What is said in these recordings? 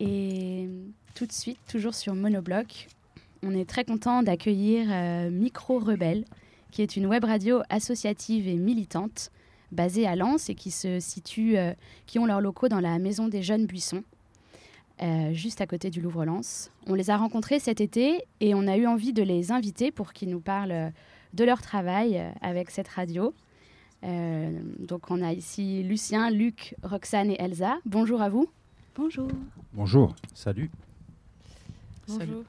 Et tout de suite, toujours sur Monobloc, on est très content d'accueillir euh, Micro Rebelle, qui est une web radio associative et militante basée à Lens et qui se situe, euh, qui ont leurs locaux dans la Maison des Jeunes Buissons, euh, juste à côté du Louvre-Lens. On les a rencontrés cet été et on a eu envie de les inviter pour qu'ils nous parlent de leur travail avec cette radio. donc on a ici Lucien, Luc, Roxane et Elsa. Bonjour à vous. Bonjour. Bonjour. Salut. Bonjour.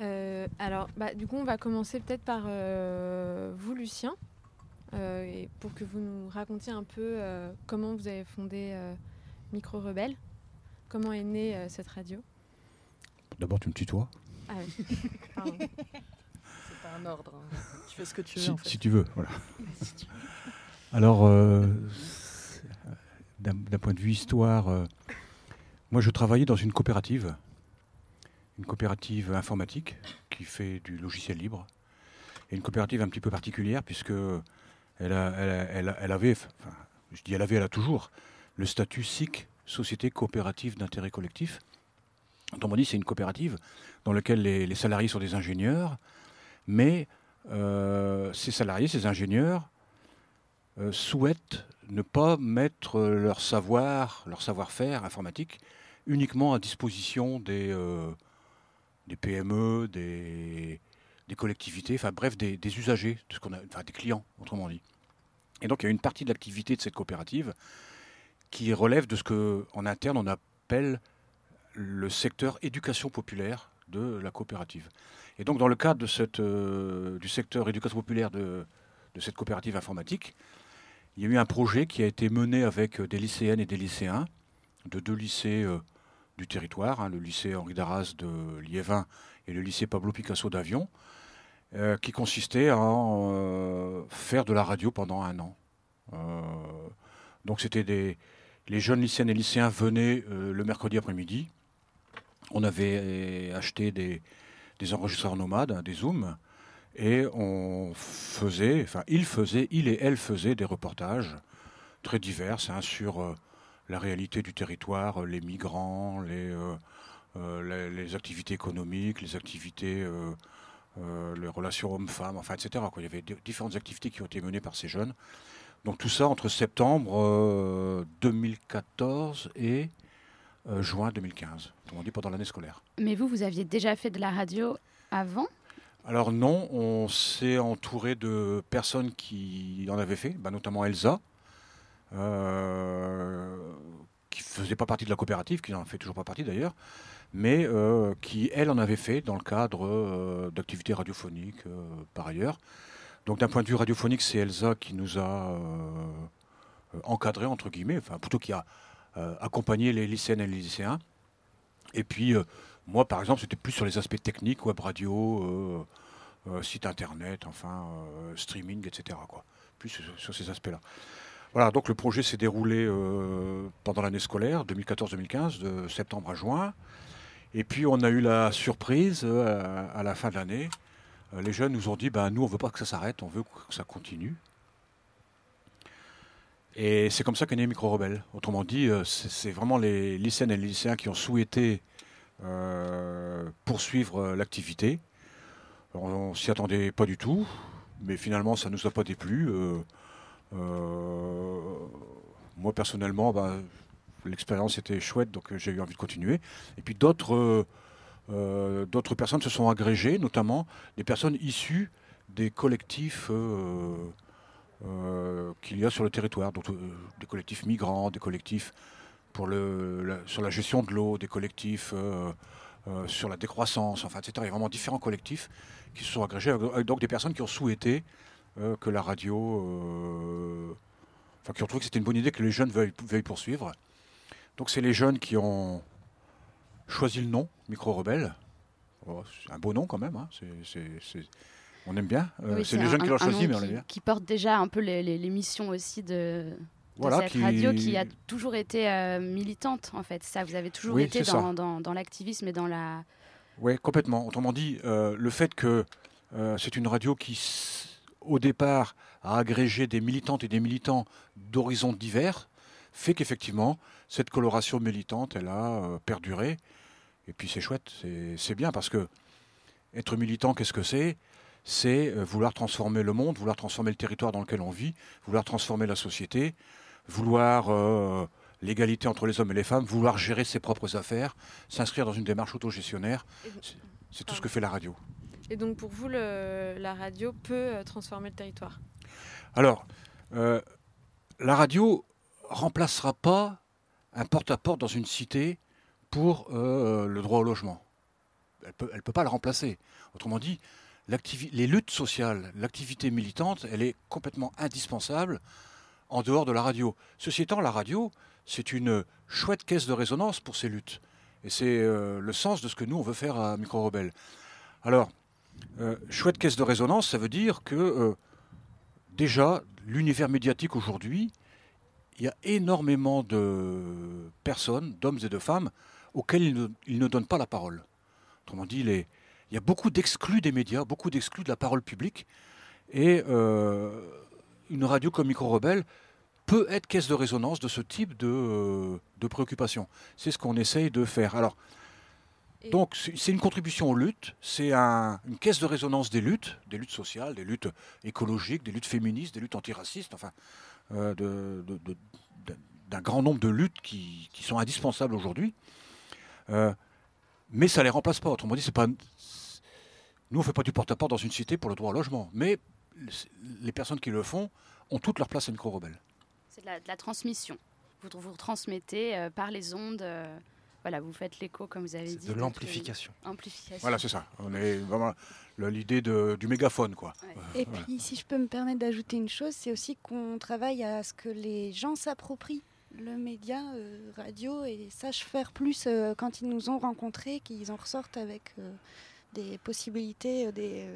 Euh, alors, bah, du coup, on va commencer peut-être par euh, vous, Lucien, euh, et pour que vous nous racontiez un peu comment vous avez fondé Micro Rebelle, comment est née cette radio? D'abord, tu me tutoies. Ah oui, pardon. C'est pas un ordre. Hein. Tu fais ce que tu veux. Si, en fait. si tu veux, voilà. Alors, d'un point de vue histoire, moi, je travaillais dans une coopérative une coopérative informatique qui fait du logiciel libre. Et une coopérative un petit peu particulière puisque elle, avait, enfin, je dis elle avait, elle a toujours le statut SIC, Société coopérative d'intérêt collectif. Autrement dit, c'est une coopérative dans laquelle les, salariés sont des ingénieurs, mais euh, ces salariés, ces ingénieurs, euh, souhaitent ne pas mettre leur savoir, leur savoir-faire informatique uniquement à disposition des, euh, des PME, des, collectivités, enfin bref, des, usagers, de ce qu'on a, enfin des clients, autrement dit. Et donc il y a une partie de l'activité de cette coopérative qui relève de ce qu'en interne on appelle le secteur éducation populaire de la coopérative. Et donc dans le cadre de cette, euh, du secteur éducation populaire de, de, cette coopérative informatique, il y a eu un projet qui a été mené avec des lycéennes et des lycéens de deux lycées euh, du territoire, hein, le lycée Henri Darras de Liévin et le lycée Pablo Picasso d'Avion, euh, qui consistait à euh, faire de la radio pendant un an. Euh, donc c'était des les jeunes lycéennes et lycéens venaient le mercredi après-midi. On avait acheté des, des enregistreurs nomades, hein, des zooms, et on faisait, enfin ils faisaient, ils et elles faisaient des reportages très divers hein, sur la réalité du territoire, les migrants, les, euh, euh, les, activités économiques, les activités, euh, les relations hommes-femmes, enfin, etc. Il y avait différentes activités qui ont été menées par ces jeunes. Donc tout ça entre septembre 2014 et juin 2015, on dit pendant l'année scolaire. Mais vous, vous aviez déjà fait de la radio avant? Alors non, on s'est entouré de personnes qui en avaient fait, bah, notamment Elsa, euh, qui faisait pas partie de la coopérative, qui n'en fait toujours pas partie d'ailleurs, mais euh, qui, elle, en avait fait dans le cadre euh, d'activités radiophoniques par ailleurs. Donc d'un point de vue radiophonique, c'est Elsa qui nous a encadré, entre guillemets, enfin plutôt qui a accompagné les lycéennes et les lycéens. Et puis, moi, par exemple, c'était plus sur les aspects techniques, web radio, site internet, enfin, streaming, etc. Quoi. Plus sur ces aspects-là. Voilà, donc le projet s'est déroulé euh, pendant l'année scolaire 2014-2015, de septembre à juin. Et puis on a eu la surprise euh, à, la fin de l'année. Euh, les jeunes nous ont dit ben, nous, on ne veut pas que ça s'arrête, on veut que ça continue. Et c'est comme ça qu'est né Micro Rebelle. Autrement dit, c'est vraiment les lycéennes et les lycéens qui ont souhaité poursuivre l'activité. On, s'y attendait pas du tout, mais finalement, ça ne nous a pas déplu. Euh, moi personnellement, bah, l'expérience était chouette, donc euh, j'ai eu envie de continuer. Et puis d'autres euh, d'autres personnes se sont agrégées, notamment des personnes issues des collectifs qu'il y a sur le territoire, donc des collectifs migrants, des collectifs pour le, sur la gestion de l'eau, des collectifs sur la décroissance, enfin, etc. Il y a vraiment différents collectifs qui se sont agrégés, donc des personnes qui ont souhaité euh, que la radio. Euh, enfin, qui ont trouvé que c'était une bonne idée que les jeunes veuillent, poursuivre. Donc, c'est les jeunes qui ont choisi le nom, Micro Rebelle. Oh, c'est un beau nom quand même. Hein. on aime bien. Euh, c'est les jeunes qui l'ont choisi, mais on l'aime bien. Qui porte déjà un peu les, les, missions aussi de, cette radio qui a toujours été militante, en fait. Ça, vous avez toujours été dans, dans, dans l'activisme et dans la. Oui, complètement. Autrement dit, le fait que c'est une radio qui au départ, à agréger des militantes et des militants d'horizons divers, fait qu'effectivement, cette coloration militante, elle a perduré. Et puis c'est chouette, c'est bien parce que être militant, qu'est-ce que c'est? C'est vouloir transformer le monde, vouloir transformer le territoire dans lequel on vit, vouloir transformer la société, vouloir l'égalité entre les hommes et les femmes, vouloir gérer ses propres affaires, s'inscrire dans une démarche autogestionnaire. C'est tout ce que fait la radio. Et donc pour vous, la radio peut euh, transformer le territoire? Alors, euh, la radio remplacera pas un porte-à-porte dans une cité pour euh, le droit au logement. Elle ne peut, elle peut pas le remplacer. Autrement dit, les luttes sociales, l'activité militante, elle est complètement indispensable en dehors de la radio. Ceci étant, la radio, c'est une chouette caisse de résonance pour ces luttes. Et c'est euh, le sens de ce que nous, on veut faire à Micro Rebelle. Alors, euh, chouette caisse de résonance, ça veut dire que euh, déjà, l'univers médiatique aujourd'hui, il y a énormément de personnes, d'hommes et de femmes, auxquels ils ne, donnent pas la parole. Autrement dit, il y a beaucoup d'exclus des médias, beaucoup d'exclus de la parole publique. Et une radio comme Micro Rebelle peut être caisse de résonance de ce type de, euh, de préoccupation. C'est ce qu'on essaye de faire. Alors, donc, c'est une contribution aux luttes, c'est un, une caisse de résonance des luttes, des luttes sociales, des luttes écologiques, des luttes féministes, des luttes antiracistes, enfin, euh, d'un grand nombre de luttes qui, qui sont indispensables aujourd'hui. Euh, mais ça ne les remplace pas. Autrement dit, c'est pas. Nous, on ne fait pas du porte-à-porte dans une cité pour le droit au logement. Mais les personnes qui le font ont toute leur place à Micro-Rebelle. C'est de, la, transmission. Vous vous transmettez euh, par les ondes. Euh, voilà, vous faites l'écho, comme vous avez dit. De l'amplification. Amplification. Voilà, c'est ça. On est vraiment l'idée du mégaphone, quoi. Et puis, si je peux me permettre d'ajouter une chose, c'est aussi qu'on travaille à ce que les gens s'approprient le média euh, radio et sachent faire plus quand ils nous ont rencontrés, qu'ils en ressortent avec des possibilités des,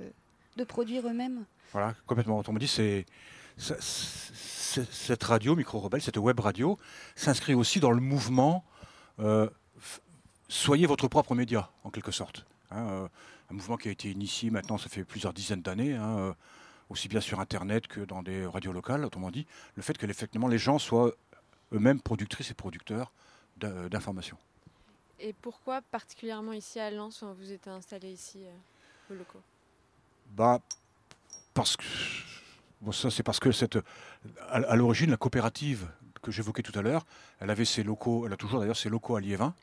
de produire eux-mêmes. Voilà, complètement. On me dit, c'est cette radio, Micro Rebelle, cette web radio, s'inscrit aussi dans le mouvement euh, Soyez votre propre média, en quelque sorte. Hein, euh, un mouvement qui a été initié maintenant, ça fait plusieurs dizaines d'années, hein, euh, aussi bien sur Internet que dans des radios locales, autrement dit, le fait que effectivement les gens soient eux-mêmes productrices et producteurs d'informations. Et pourquoi particulièrement ici à Lens, où vous êtes installé ici, au locaux? Bah, Parce que ça, c'est parce que à, l'origine, la coopérative que j'évoquais tout à l'heure, elle avait ses locaux, elle a toujours d'ailleurs ses locaux à Liévin.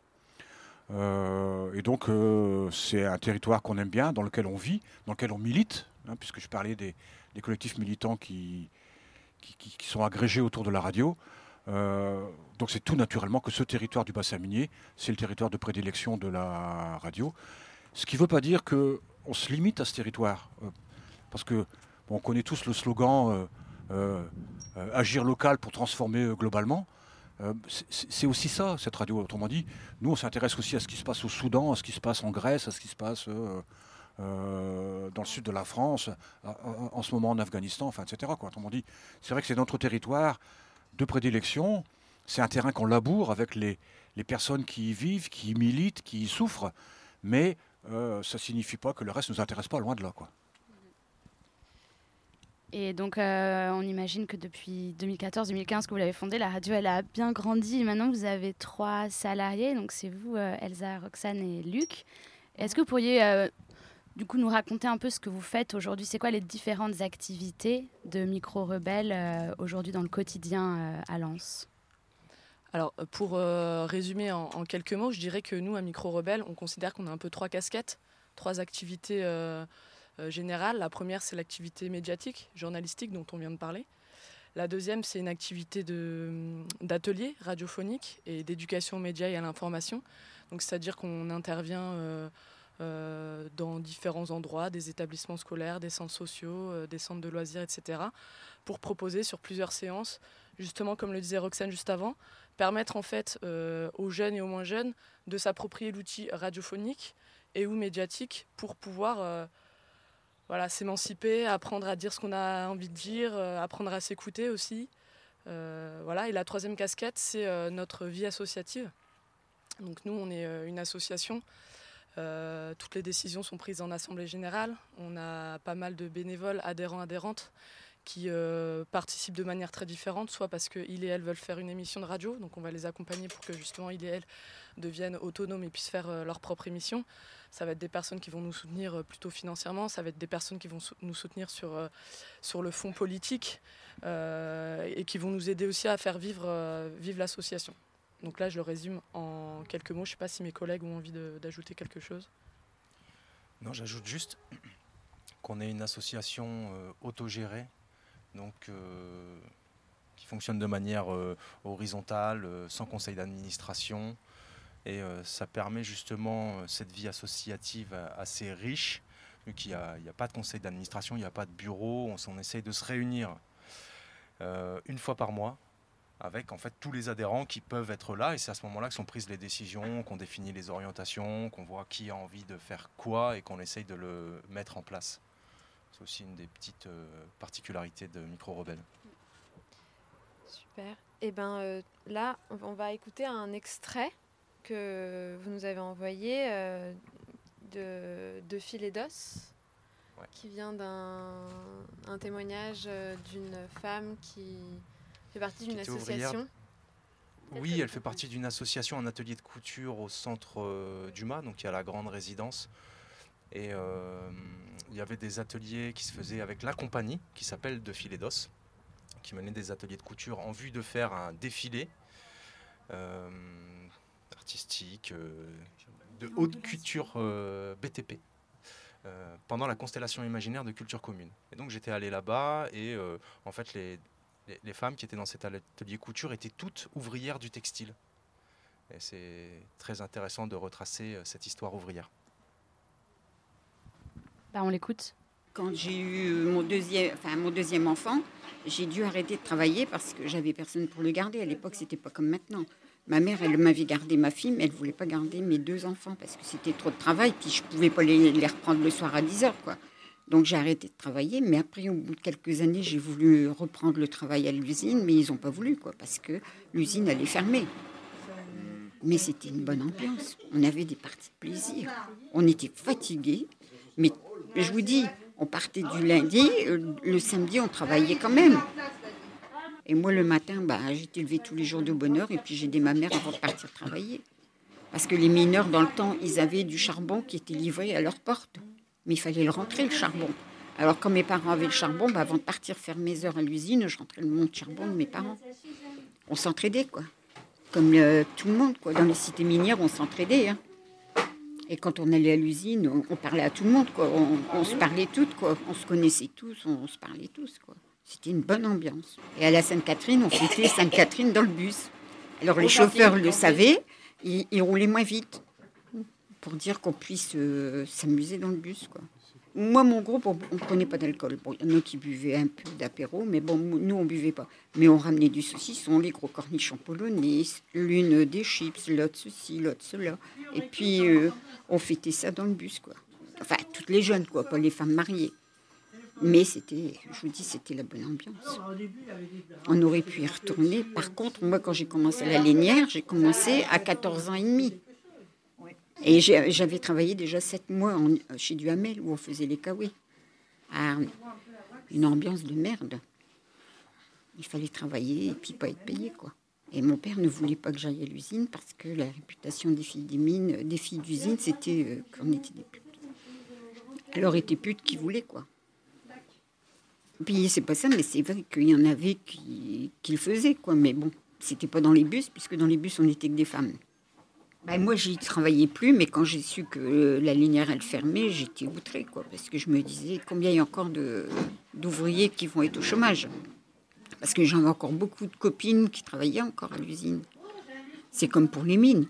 Euh, et donc, euh, c'est un territoire qu'on aime bien, dans lequel on vit, dans lequel on milite, hein, puisque je parlais des, collectifs militants qui, qui, sont agrégés autour de la radio. Euh, donc, c'est tout naturellement que ce territoire du bassin minier, c'est le territoire de prédilection de la radio. Ce qui ne veut pas dire qu'on se limite à ce territoire. Parce que on connaît tous le slogan euh, euh, euh, agir local pour transformer globalement. c'est aussi ça, cette radio. Autrement dit, nous, on s'intéresse aussi à ce qui se passe au Soudan, à ce qui se passe en Grèce, à ce qui se passe dans le sud de la France, en ce moment en Afghanistan, enfin, etc. Autrement dit, c'est vrai que c'est notre territoire de prédilection. C'est un terrain qu'on laboure avec les, les, personnes qui y vivent, qui y militent, qui y souffrent. Mais ça ne signifie pas que le reste ne nous intéresse pas, loin de là. Quoi. Et donc, euh, on imagine que depuis 2014-2015 que vous l'avez fondée, la radio, elle a bien grandi. Maintenant, vous avez trois salariés. Donc, c'est vous, euh, Elsa, Roxane et Luc. Est-ce que vous pourriez, euh, du coup, nous raconter un peu ce que vous faites aujourd'hui? C'est quoi les différentes activités de Micro Rebelle aujourd'hui dans le quotidien à Lens? Alors, pour résumer en, en, quelques mots, je dirais que nous, à Micro Rebelle, on considère qu'on a un peu trois casquettes, trois activités euh, générale. La première, c'est l'activité médiatique, journalistique dont on vient de parler. La deuxième, c'est une activité hum, d'atelier radiophonique et d'éducation aux médias et à l'information. Donc, c'est-à-dire qu'on intervient euh, euh, dans différents endroits, des établissements scolaires, des centres sociaux, des centres de loisirs, etc., pour proposer sur plusieurs séances, justement, comme le disait Roxane juste avant, permettre en fait aux jeunes et aux moins jeunes de s'approprier l'outil radiophonique et ou médiatique pour pouvoir voilà, s'émanciper, apprendre à dire ce qu'on a envie de dire, euh, apprendre à s'écouter aussi. Euh, voilà. Et la troisième casquette, c'est euh, notre vie associative. Donc nous, on est une association. toutes les décisions sont prises en assemblée générale. On a pas mal de bénévoles, adhérents, adhérentes, qui participent de manière très différente, soit parce qu'ils et elles veulent faire une émission de radio, donc on va les accompagner pour que justement ils et elles deviennent autonomes et puissent faire leur propre émission. Ça va être des personnes qui vont nous soutenir euh, plutôt financièrement, ça va être des personnes qui vont nous soutenir sur, sur le fond politique et qui vont nous aider aussi à faire vivre, vivre l'association. Donc là, je le résume en quelques mots. Je ne sais pas si mes collègues ont envie d'ajouter quelque chose. Non, j'ajoute juste qu'on est une association autogérée donc euh, qui fonctionne de manière euh, horizontale, euh, sans conseil d'administration. Et ça permet justement cette vie associative assez riche, vu qu'il n'y a, pas de conseil d'administration, il n'y a pas de bureau, on, on essaye de se réunir une fois par mois avec en fait tous les adhérents qui peuvent être là et c'est à ce moment-là que sont prises les décisions, qu'on définit les orientations, qu'on voit qui a envie de faire quoi et qu'on essaye de le mettre en place. C'est aussi une des petites euh, particularités de Micro Rebelle. Super. Et eh ben euh, là, on va écouter un extrait que vous nous avez envoyé euh, de, de Filet d'os, qui vient d'un témoignage d'une femme qui fait partie d'une association. Oui, elle fait partie d'une association, un atelier de couture au centre du Mât, donc il y a la grande résidence. Et il y avait des ateliers qui se faisaient avec la compagnie qui s'appelle De Filet d'Os, qui menait des ateliers de couture en vue de faire un défilé euh, artistique euh, de haute couture euh, BTP. pendant la constellation imaginaire de culture commune. Et donc j'étais allé là-bas et en fait les, les, femmes qui étaient dans cet atelier couture étaient toutes ouvrières du textile. Et c'est très intéressant de retracer cette histoire ouvrière. Bah, on l'écoute. Quand j'ai eu mon deuxième, enfin, mon deuxième enfant, j'ai dû arrêter de travailler parce que j'avais personne pour le garder. À l'époque, c'était pas comme maintenant. Ma mère, elle m'avait gardé ma fille, mais elle voulait pas garder mes deux enfants parce que c'était trop de travail. Puis je pouvais pas les, reprendre le soir à 10 heures. Donc j'ai arrêté de travailler, mais après, au bout de quelques années, j'ai voulu reprendre le travail à l'usine, mais ils n'ont pas voulu, quoi, parce que l'usine allait fermer. Mais c'était une bonne ambiance. On avait des parties de plaisir. On était fatigués, mais je vous dis, on partait du lundi, euh, le samedi, on travaillait quand même. Et moi, le matin, bah, j'étais levée tous les jours de bonne heure et puis j'ai aidé ma mère avant de partir travailler. Parce que les mineurs, dans le temps, ils avaient du charbon qui était livré à leur porte. Mais il fallait le rentrer, le charbon. Alors, quand mes parents avaient le charbon, bah, avant de partir faire mes heures à l'usine, je rentrais le mon charbon de mes parents. On s'entraidait, quoi. Comme tout le monde, quoi. Dans les cités minières, on s'entraidait. Hein. Et quand on allait à l'usine, on, parlait à tout le monde, quoi. On, se parlait toutes, quoi. On se connaissait tous, on, se parlait tous, quoi. C'était une bonne ambiance. Et à la Sainte-Catherine, on fêtait Sainte-Catherine dans le bus. Alors les chauffeurs le savaient, ils, roulaient moins vite pour dire qu'on puisse euh, s'amuser dans le bus, quoi. Moi, mon groupe, on ne prenait pas d'alcool. Bon, il y en a qui buvaient un peu d'apéro, mais bon, nous, on buvait pas. Mais on ramenait du saucisson, les gros cornichons polonais, l'une des chips, l'autre ceci, l'autre cela. Et puis, euh, on fêtait ça dans le bus, quoi. Enfin, toutes les jeunes, quoi, pas les femmes mariées. Mais c'était, je vous dis, c'était la bonne ambiance. On aurait pu y retourner. Par contre, moi, quand j'ai commencé la lénière, j'ai commencé à 14 ans et demi. Et j'avais travaillé déjà sept mois chez Duhamel où on faisait les. Ah, une ambiance de merde. Il fallait travailler et puis pas être payé, quoi. Et mon père ne voulait pas que j'aille à l'usine parce que la réputation des filles des mines, des filles d'usine, c'était euh, qu'on était des putes. Alors, était putes qui voulaient, quoi. Puis, c'est pas ça, mais c'est vrai qu'il y en avait qui, qui, le faisaient, quoi. Mais bon, c'était pas dans les bus, puisque dans les bus, on était que des femmes. Ben, moi, j'y travaillais plus, mais quand j'ai su que la linéaire, elle fermait, j'étais outrée, quoi, parce que je me disais combien il y a encore d'ouvriers qui vont être au chômage? Parce que j'avais encore beaucoup de copines qui travaillaient encore à l'usine. C'est comme pour les mines.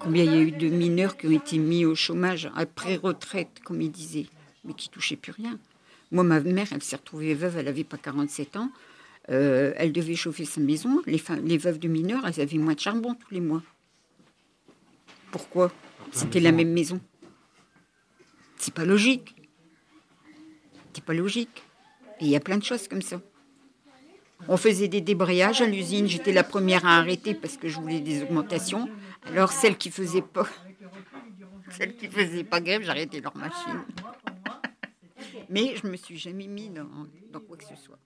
Combien il y a eu de mineurs qui ont été mis au chômage après retraite, comme ils disaient, mais qui touchaient plus rien. Moi, ma mère, elle s'est retrouvée veuve, elle n'avait pas 47 ans. Euh, elle devait chauffer sa maison. Les, les veuves de mineurs, elles avaient moins de charbon tous les mois. Pourquoi? C'était la même maison. C'est pas logique. C'est pas logique. Et il y a plein de choses comme ça. On faisait des débrayages à l'usine. J'étais la première à arrêter parce que je voulais des augmentations. Alors celles qui faisaient pas, celles qui faisaient pas grève, j'arrêtais leur machine. Mais je me suis jamais mis dans, quoi que ce soit.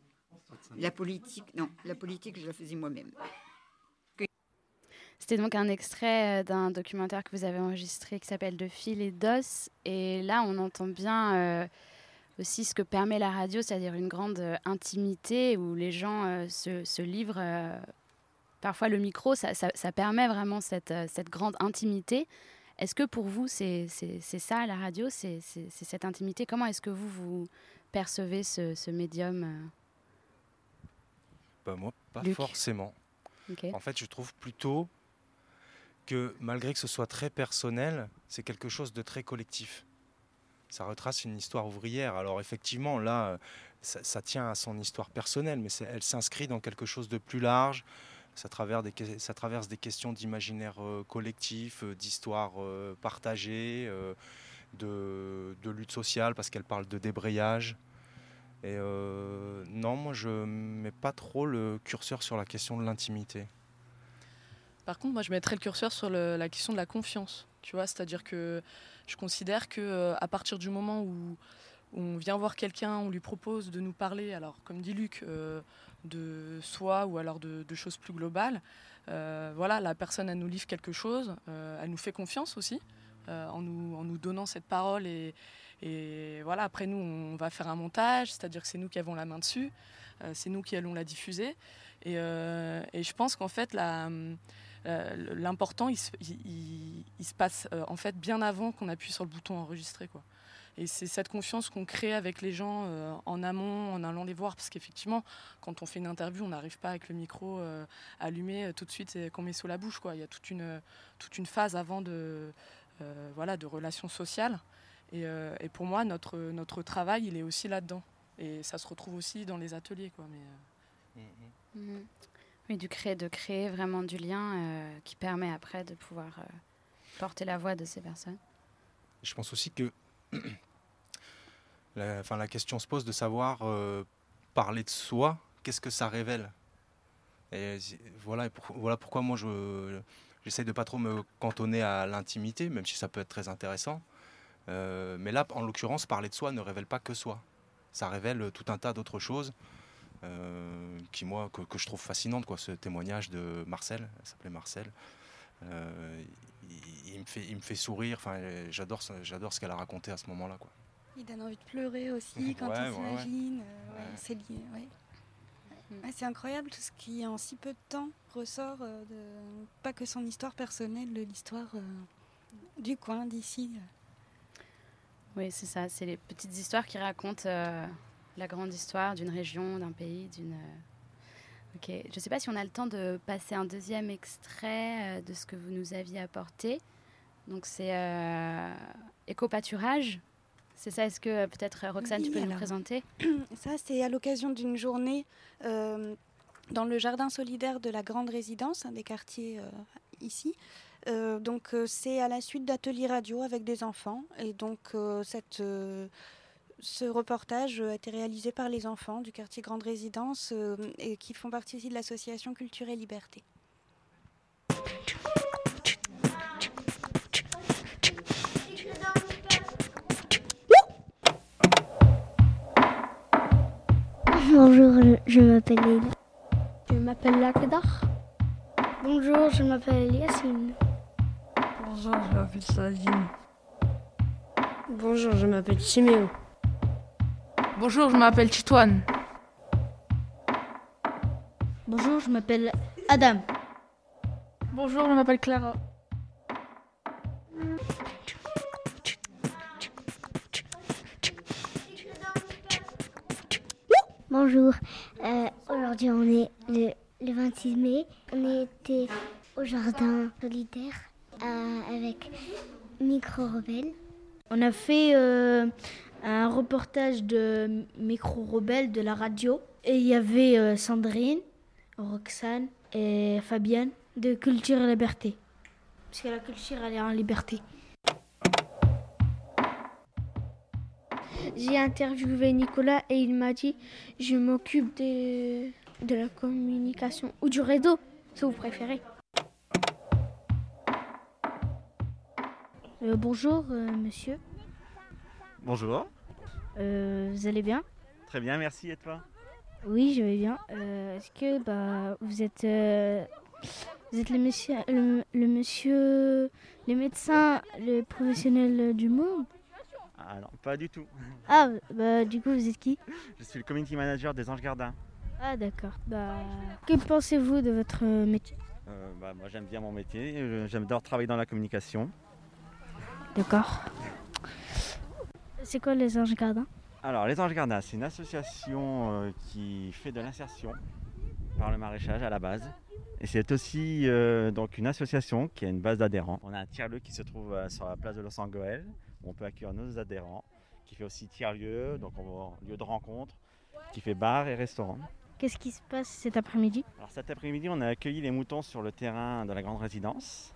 La politique, non, la politique, je la faisais moi-même. C'était donc un extrait euh, d'un documentaire que vous avez enregistré qui s'appelle De fil et d'os. Et là, on entend bien euh, aussi ce que permet la radio, c'est-à-dire une grande euh, intimité où les gens se, livrent. parfois, le micro, ça, permet vraiment cette grande intimité. Est-ce que pour vous, c'est ça la radio, c'est cette intimité? Comment est-ce que vous, vous percevez ce, ce médium bah Moi, pas forcément. En fait, je trouve plutôt que malgré que ce soit très personnel, c'est quelque chose de très collectif. Ça retrace une histoire ouvrière. Alors effectivement, là, ça, tient à son histoire personnelle, mais elle s'inscrit dans quelque chose de plus large. Ça traverse des, questions d'imaginaire euh, collectif, euh, d'histoire euh, partagée, de, lutte sociale, parce qu'elle parle de débrayage. Et non, moi, je mets pas trop le curseur sur la question de l'intimité. Par contre, moi, je mettrais le curseur sur la question de la confiance. Tu vois, c'est-à-dire que je considère que à partir du moment où, on vient voir quelqu'un, on lui propose de nous parler, alors comme dit Luc, de soi ou alors de, choses plus globales. Euh, voilà, la personne, elle nous livre quelque chose, elle nous fait confiance aussi. en, nous, en nous donnant cette parole et, voilà après nous on va faire un montage c'est-à-dire que c'est nous qui avons la main dessus c'est nous qui allons la diffuser et, je pense qu'en fait euh, l'important, il, se passe euh, en fait bien avant qu'on appuie sur le bouton enregistrer. Quoi. Et c'est cette confiance qu'on crée avec les gens euh, en amont, en allant les voir. Parce qu'effectivement, quand on fait une interview, on n'arrive pas avec le micro allumé tout de suite et qu'on met sous la bouche. Quoi. Il y a toute une, toute une phase avant de, voilà, de relations sociales. Et, pour moi, notre, notre travail, il est aussi là-dedans. Et ça se retrouve aussi dans les ateliers. Quoi. Mais, mmh, mmh. Oui, du créer, de créer vraiment du lien euh, qui permet après de pouvoir euh, porter la voix de ces personnes. Je pense aussi que la, enfin, la question se pose de savoir euh, parler de soi, qu'est-ce que ça révèle? Voilà, pourquoi moi je j'essaie de pas trop me cantonner à l'intimité, même si ça peut être très intéressant. mais là, en l'occurrence, parler de soi ne révèle pas que soi. Ça révèle tout un tas d'autres choses euh, qui moi que, je trouve fascinante quoi ce témoignage de Marcel elle s'appelait Marcel euh, il, me fait il me fait sourire. Enfin j'adore j'adore ce qu'elle a raconté à ce moment là quoi. Il donne envie de pleurer aussi quand il s'imagine euh, c'est lié c'est incroyable tout ce qui en si peu de temps ressort de pas que son histoire personnelle de l'histoire du coin d'ici oui c'est ça c'est les petites histoires qui racontent la grande histoire d'une région, d'un pays, d'une. Euh, ok, je ne sais pas si on a le temps de passer un deuxième extrait euh, de ce que vous nous aviez apporté. Donc c'est euh, éco-pâturage. C'est ça, est-ce que peut-être Roxane, tu peux nous présenter? Ça, c'est à l'occasion d'une journée dans le jardin solidaire de la Grande Résidence, un des quartiers ici. donc c'est à la suite d'ateliers radio avec des enfants. Et donc cette ce reportage a été réalisé par les enfants du quartier Grande Résidence euh, et qui font partie aussi de l'association Culture et Liberté. Bonjour, je m'appelle Leila. Je m'appelle Lakdar. Bonjour, je m'appelle Yacine. Bonjour, je m'appelle Sadine. Bonjour, je m'appelle Siméo. Bonjour, je m'appelle Titouane. Bonjour, je m'appelle Adam. Bonjour, je m'appelle Clara. Bonjour, euh, aujourd'hui on est le, 26 mai. On était au jardin solidaire euh, avec Micro Rebelle. On a fait euh, un reportage de Micro Rebelle de la radio. Et il y avait euh, Sandrine, Roxane et Fabienne de Culture et Liberté. Parce que la culture, elle est en liberté. J'ai interviewé Nicolas et il m'a dit je m'occupe de, la communication ou du réseau, si vous préférez. Euh, bonjour, euh, monsieur. Bonjour. Euh, vous allez bien? Très bien, merci. Et toi? Oui, je vais bien. Euh, Est-ce que bah, vous êtes, euh, vous êtes le monsieur, le, le monsieur, le médecin, le professionnel du monde? Ah non, pas du tout. Ah, bah du coup, vous êtes qui? Je suis le community manager des Anges Gardins. Ah, d'accord. Bah, que pensez-vous de votre métier? Bah, moi j'aime bien mon métier, j'adore travailler dans la communication. D'accord. C'est quoi les anges gardins Alors les Anges Gardins, c'est une association euh, qui fait de l'insertion par le maraîchage à la base. Et c'est aussi euh, donc une association qui a une base d'adhérents. On a un tiers-lieu qui se trouve euh, sur la place de Los Angeles, où on peut accueillir nos adhérents, qui fait aussi tiers-lieu, donc on lieu de rencontre, qui fait bar et restaurant. Qu'est-ce qui se passe cet après-midi? Alors cet après-midi, on a accueilli les moutons sur le terrain de la grande résidence.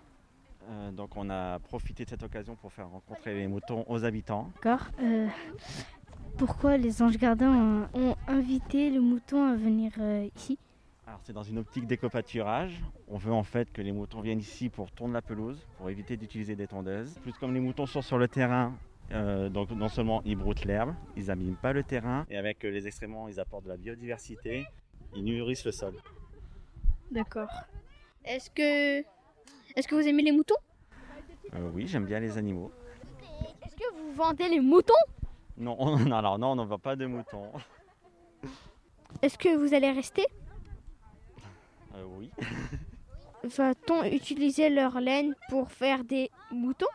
Euh, donc on a profité de cette occasion pour faire rencontrer les moutons aux habitants. D'accord. Euh, pourquoi les anges gardins ont, ont invité le mouton à venir euh, ici? Alors c'est dans une optique d'éco-pâturage. On veut en fait que les moutons viennent ici pour tourner la pelouse, pour éviter d'utiliser des tondeuses. Plus comme les moutons sont sur le terrain, euh, donc non seulement ils broutent l'herbe, ils n'abîment pas le terrain, et avec les excréments ils apportent de la biodiversité, ils nourrissent le sol. D'accord. Est-ce que, est-ce que vous aimez les moutons Euh, oui, j'aime bien les animaux. Est-ce que vous vendez les moutons Non, non, alors non, on ne vend pas de moutons. Est-ce que vous allez rester Euh, oui. Va-t-on utiliser leur laine pour faire des moutons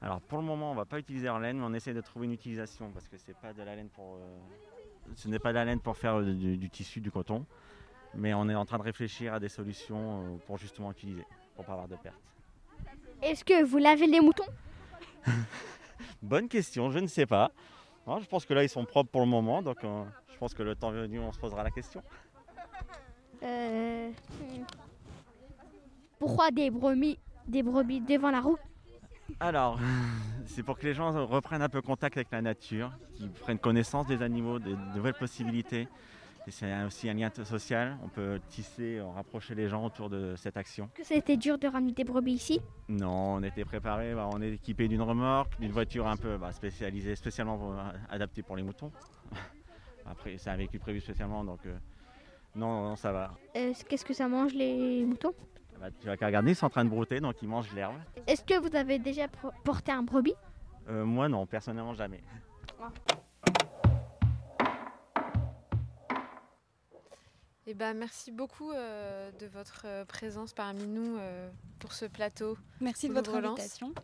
Alors pour le moment, on va pas utiliser leur laine, mais on essaie de trouver une utilisation parce que c'est pas de la laine pour, euh, ce n'est pas de la laine pour faire du, du tissu, du coton, mais on est en train de réfléchir à des solutions pour justement utiliser, pour pas avoir de pertes. Est-ce que vous lavez les moutons? Bonne question, je ne sais pas. Non, je pense que là ils sont propres pour le moment, donc euh, je pense que le temps venu, on se posera la question. Euh, Pourquoi des brebis, des brebis devant la route Alors, c'est pour que les gens reprennent un peu contact avec la nature, qu'ils prennent connaissance des animaux, des nouvelles possibilités. Et c'est aussi un lien social. On peut tisser, euh, rapprocher les gens autour de cette action. Est-ce que ça a été dur de ramener des brebis ici? Non, on était préparé. bah, on est équipé d'une remorque, d'une voiture un peu bah, spécialisée, spécialement pour- adaptée pour les moutons. Après, c'est un véhicule prévu spécialement, donc euh, non, non, ça va. Euh, Qu'est-ce que ça mange les moutons? Bah, tu vas qu'à regarder, ils sont en train de brouter, donc ils mangent l'herbe. Est-ce que vous avez déjà porté un brebis? Euh, moi, non, personnellement, jamais. Eh ben, merci beaucoup euh, de votre euh, présence parmi nous euh, pour ce plateau. Merci de votre Relance. invitation.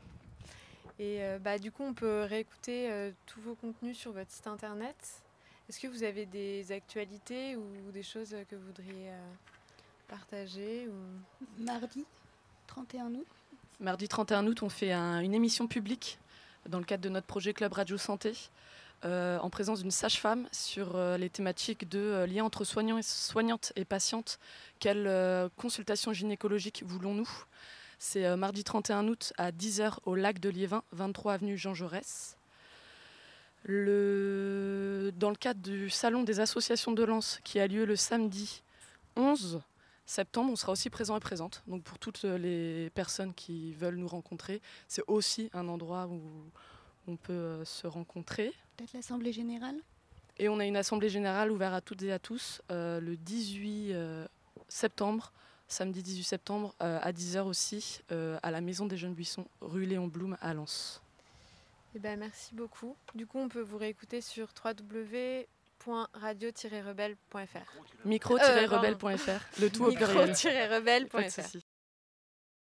Et euh, bah, du coup, on peut réécouter euh, tous vos contenus sur votre site internet. Est-ce que vous avez des actualités ou des choses que vous voudriez euh, partager ou... Mardi 31 août. Mardi 31 août, on fait un- une émission publique dans le cadre de notre projet Club Radio Santé, euh, en présence d'une sage-femme sur euh, les thématiques de euh, lien entre et, soignantes et patientes. Quelle consultation gynécologique voulons-nous? C'est mardi 31 août à 10h au lac de Liévin, 23 avenue Jean Jaurès. Dans le cadre du Salon des associations de Lens qui a lieu le samedi 11 septembre, on sera aussi présent et présente. Donc pour toutes les personnes qui veulent nous rencontrer, c'est aussi un endroit où on peut se rencontrer. Peut-être l'Assemblée Générale? Et on a une assemblée générale ouverte à toutes et à tous euh, le 18 euh, septembre, samedi 18 septembre, euh, à 10h aussi, euh, à la Maison des Jeunes Buissons, rue Léon Blum à Lens. Eh ben, merci beaucoup. Du coup, on peut vous réécouter sur www.radio-rebelle.fr. Micro-rebelle.fr, le tout au pluriel. Micro-rebelle.fr.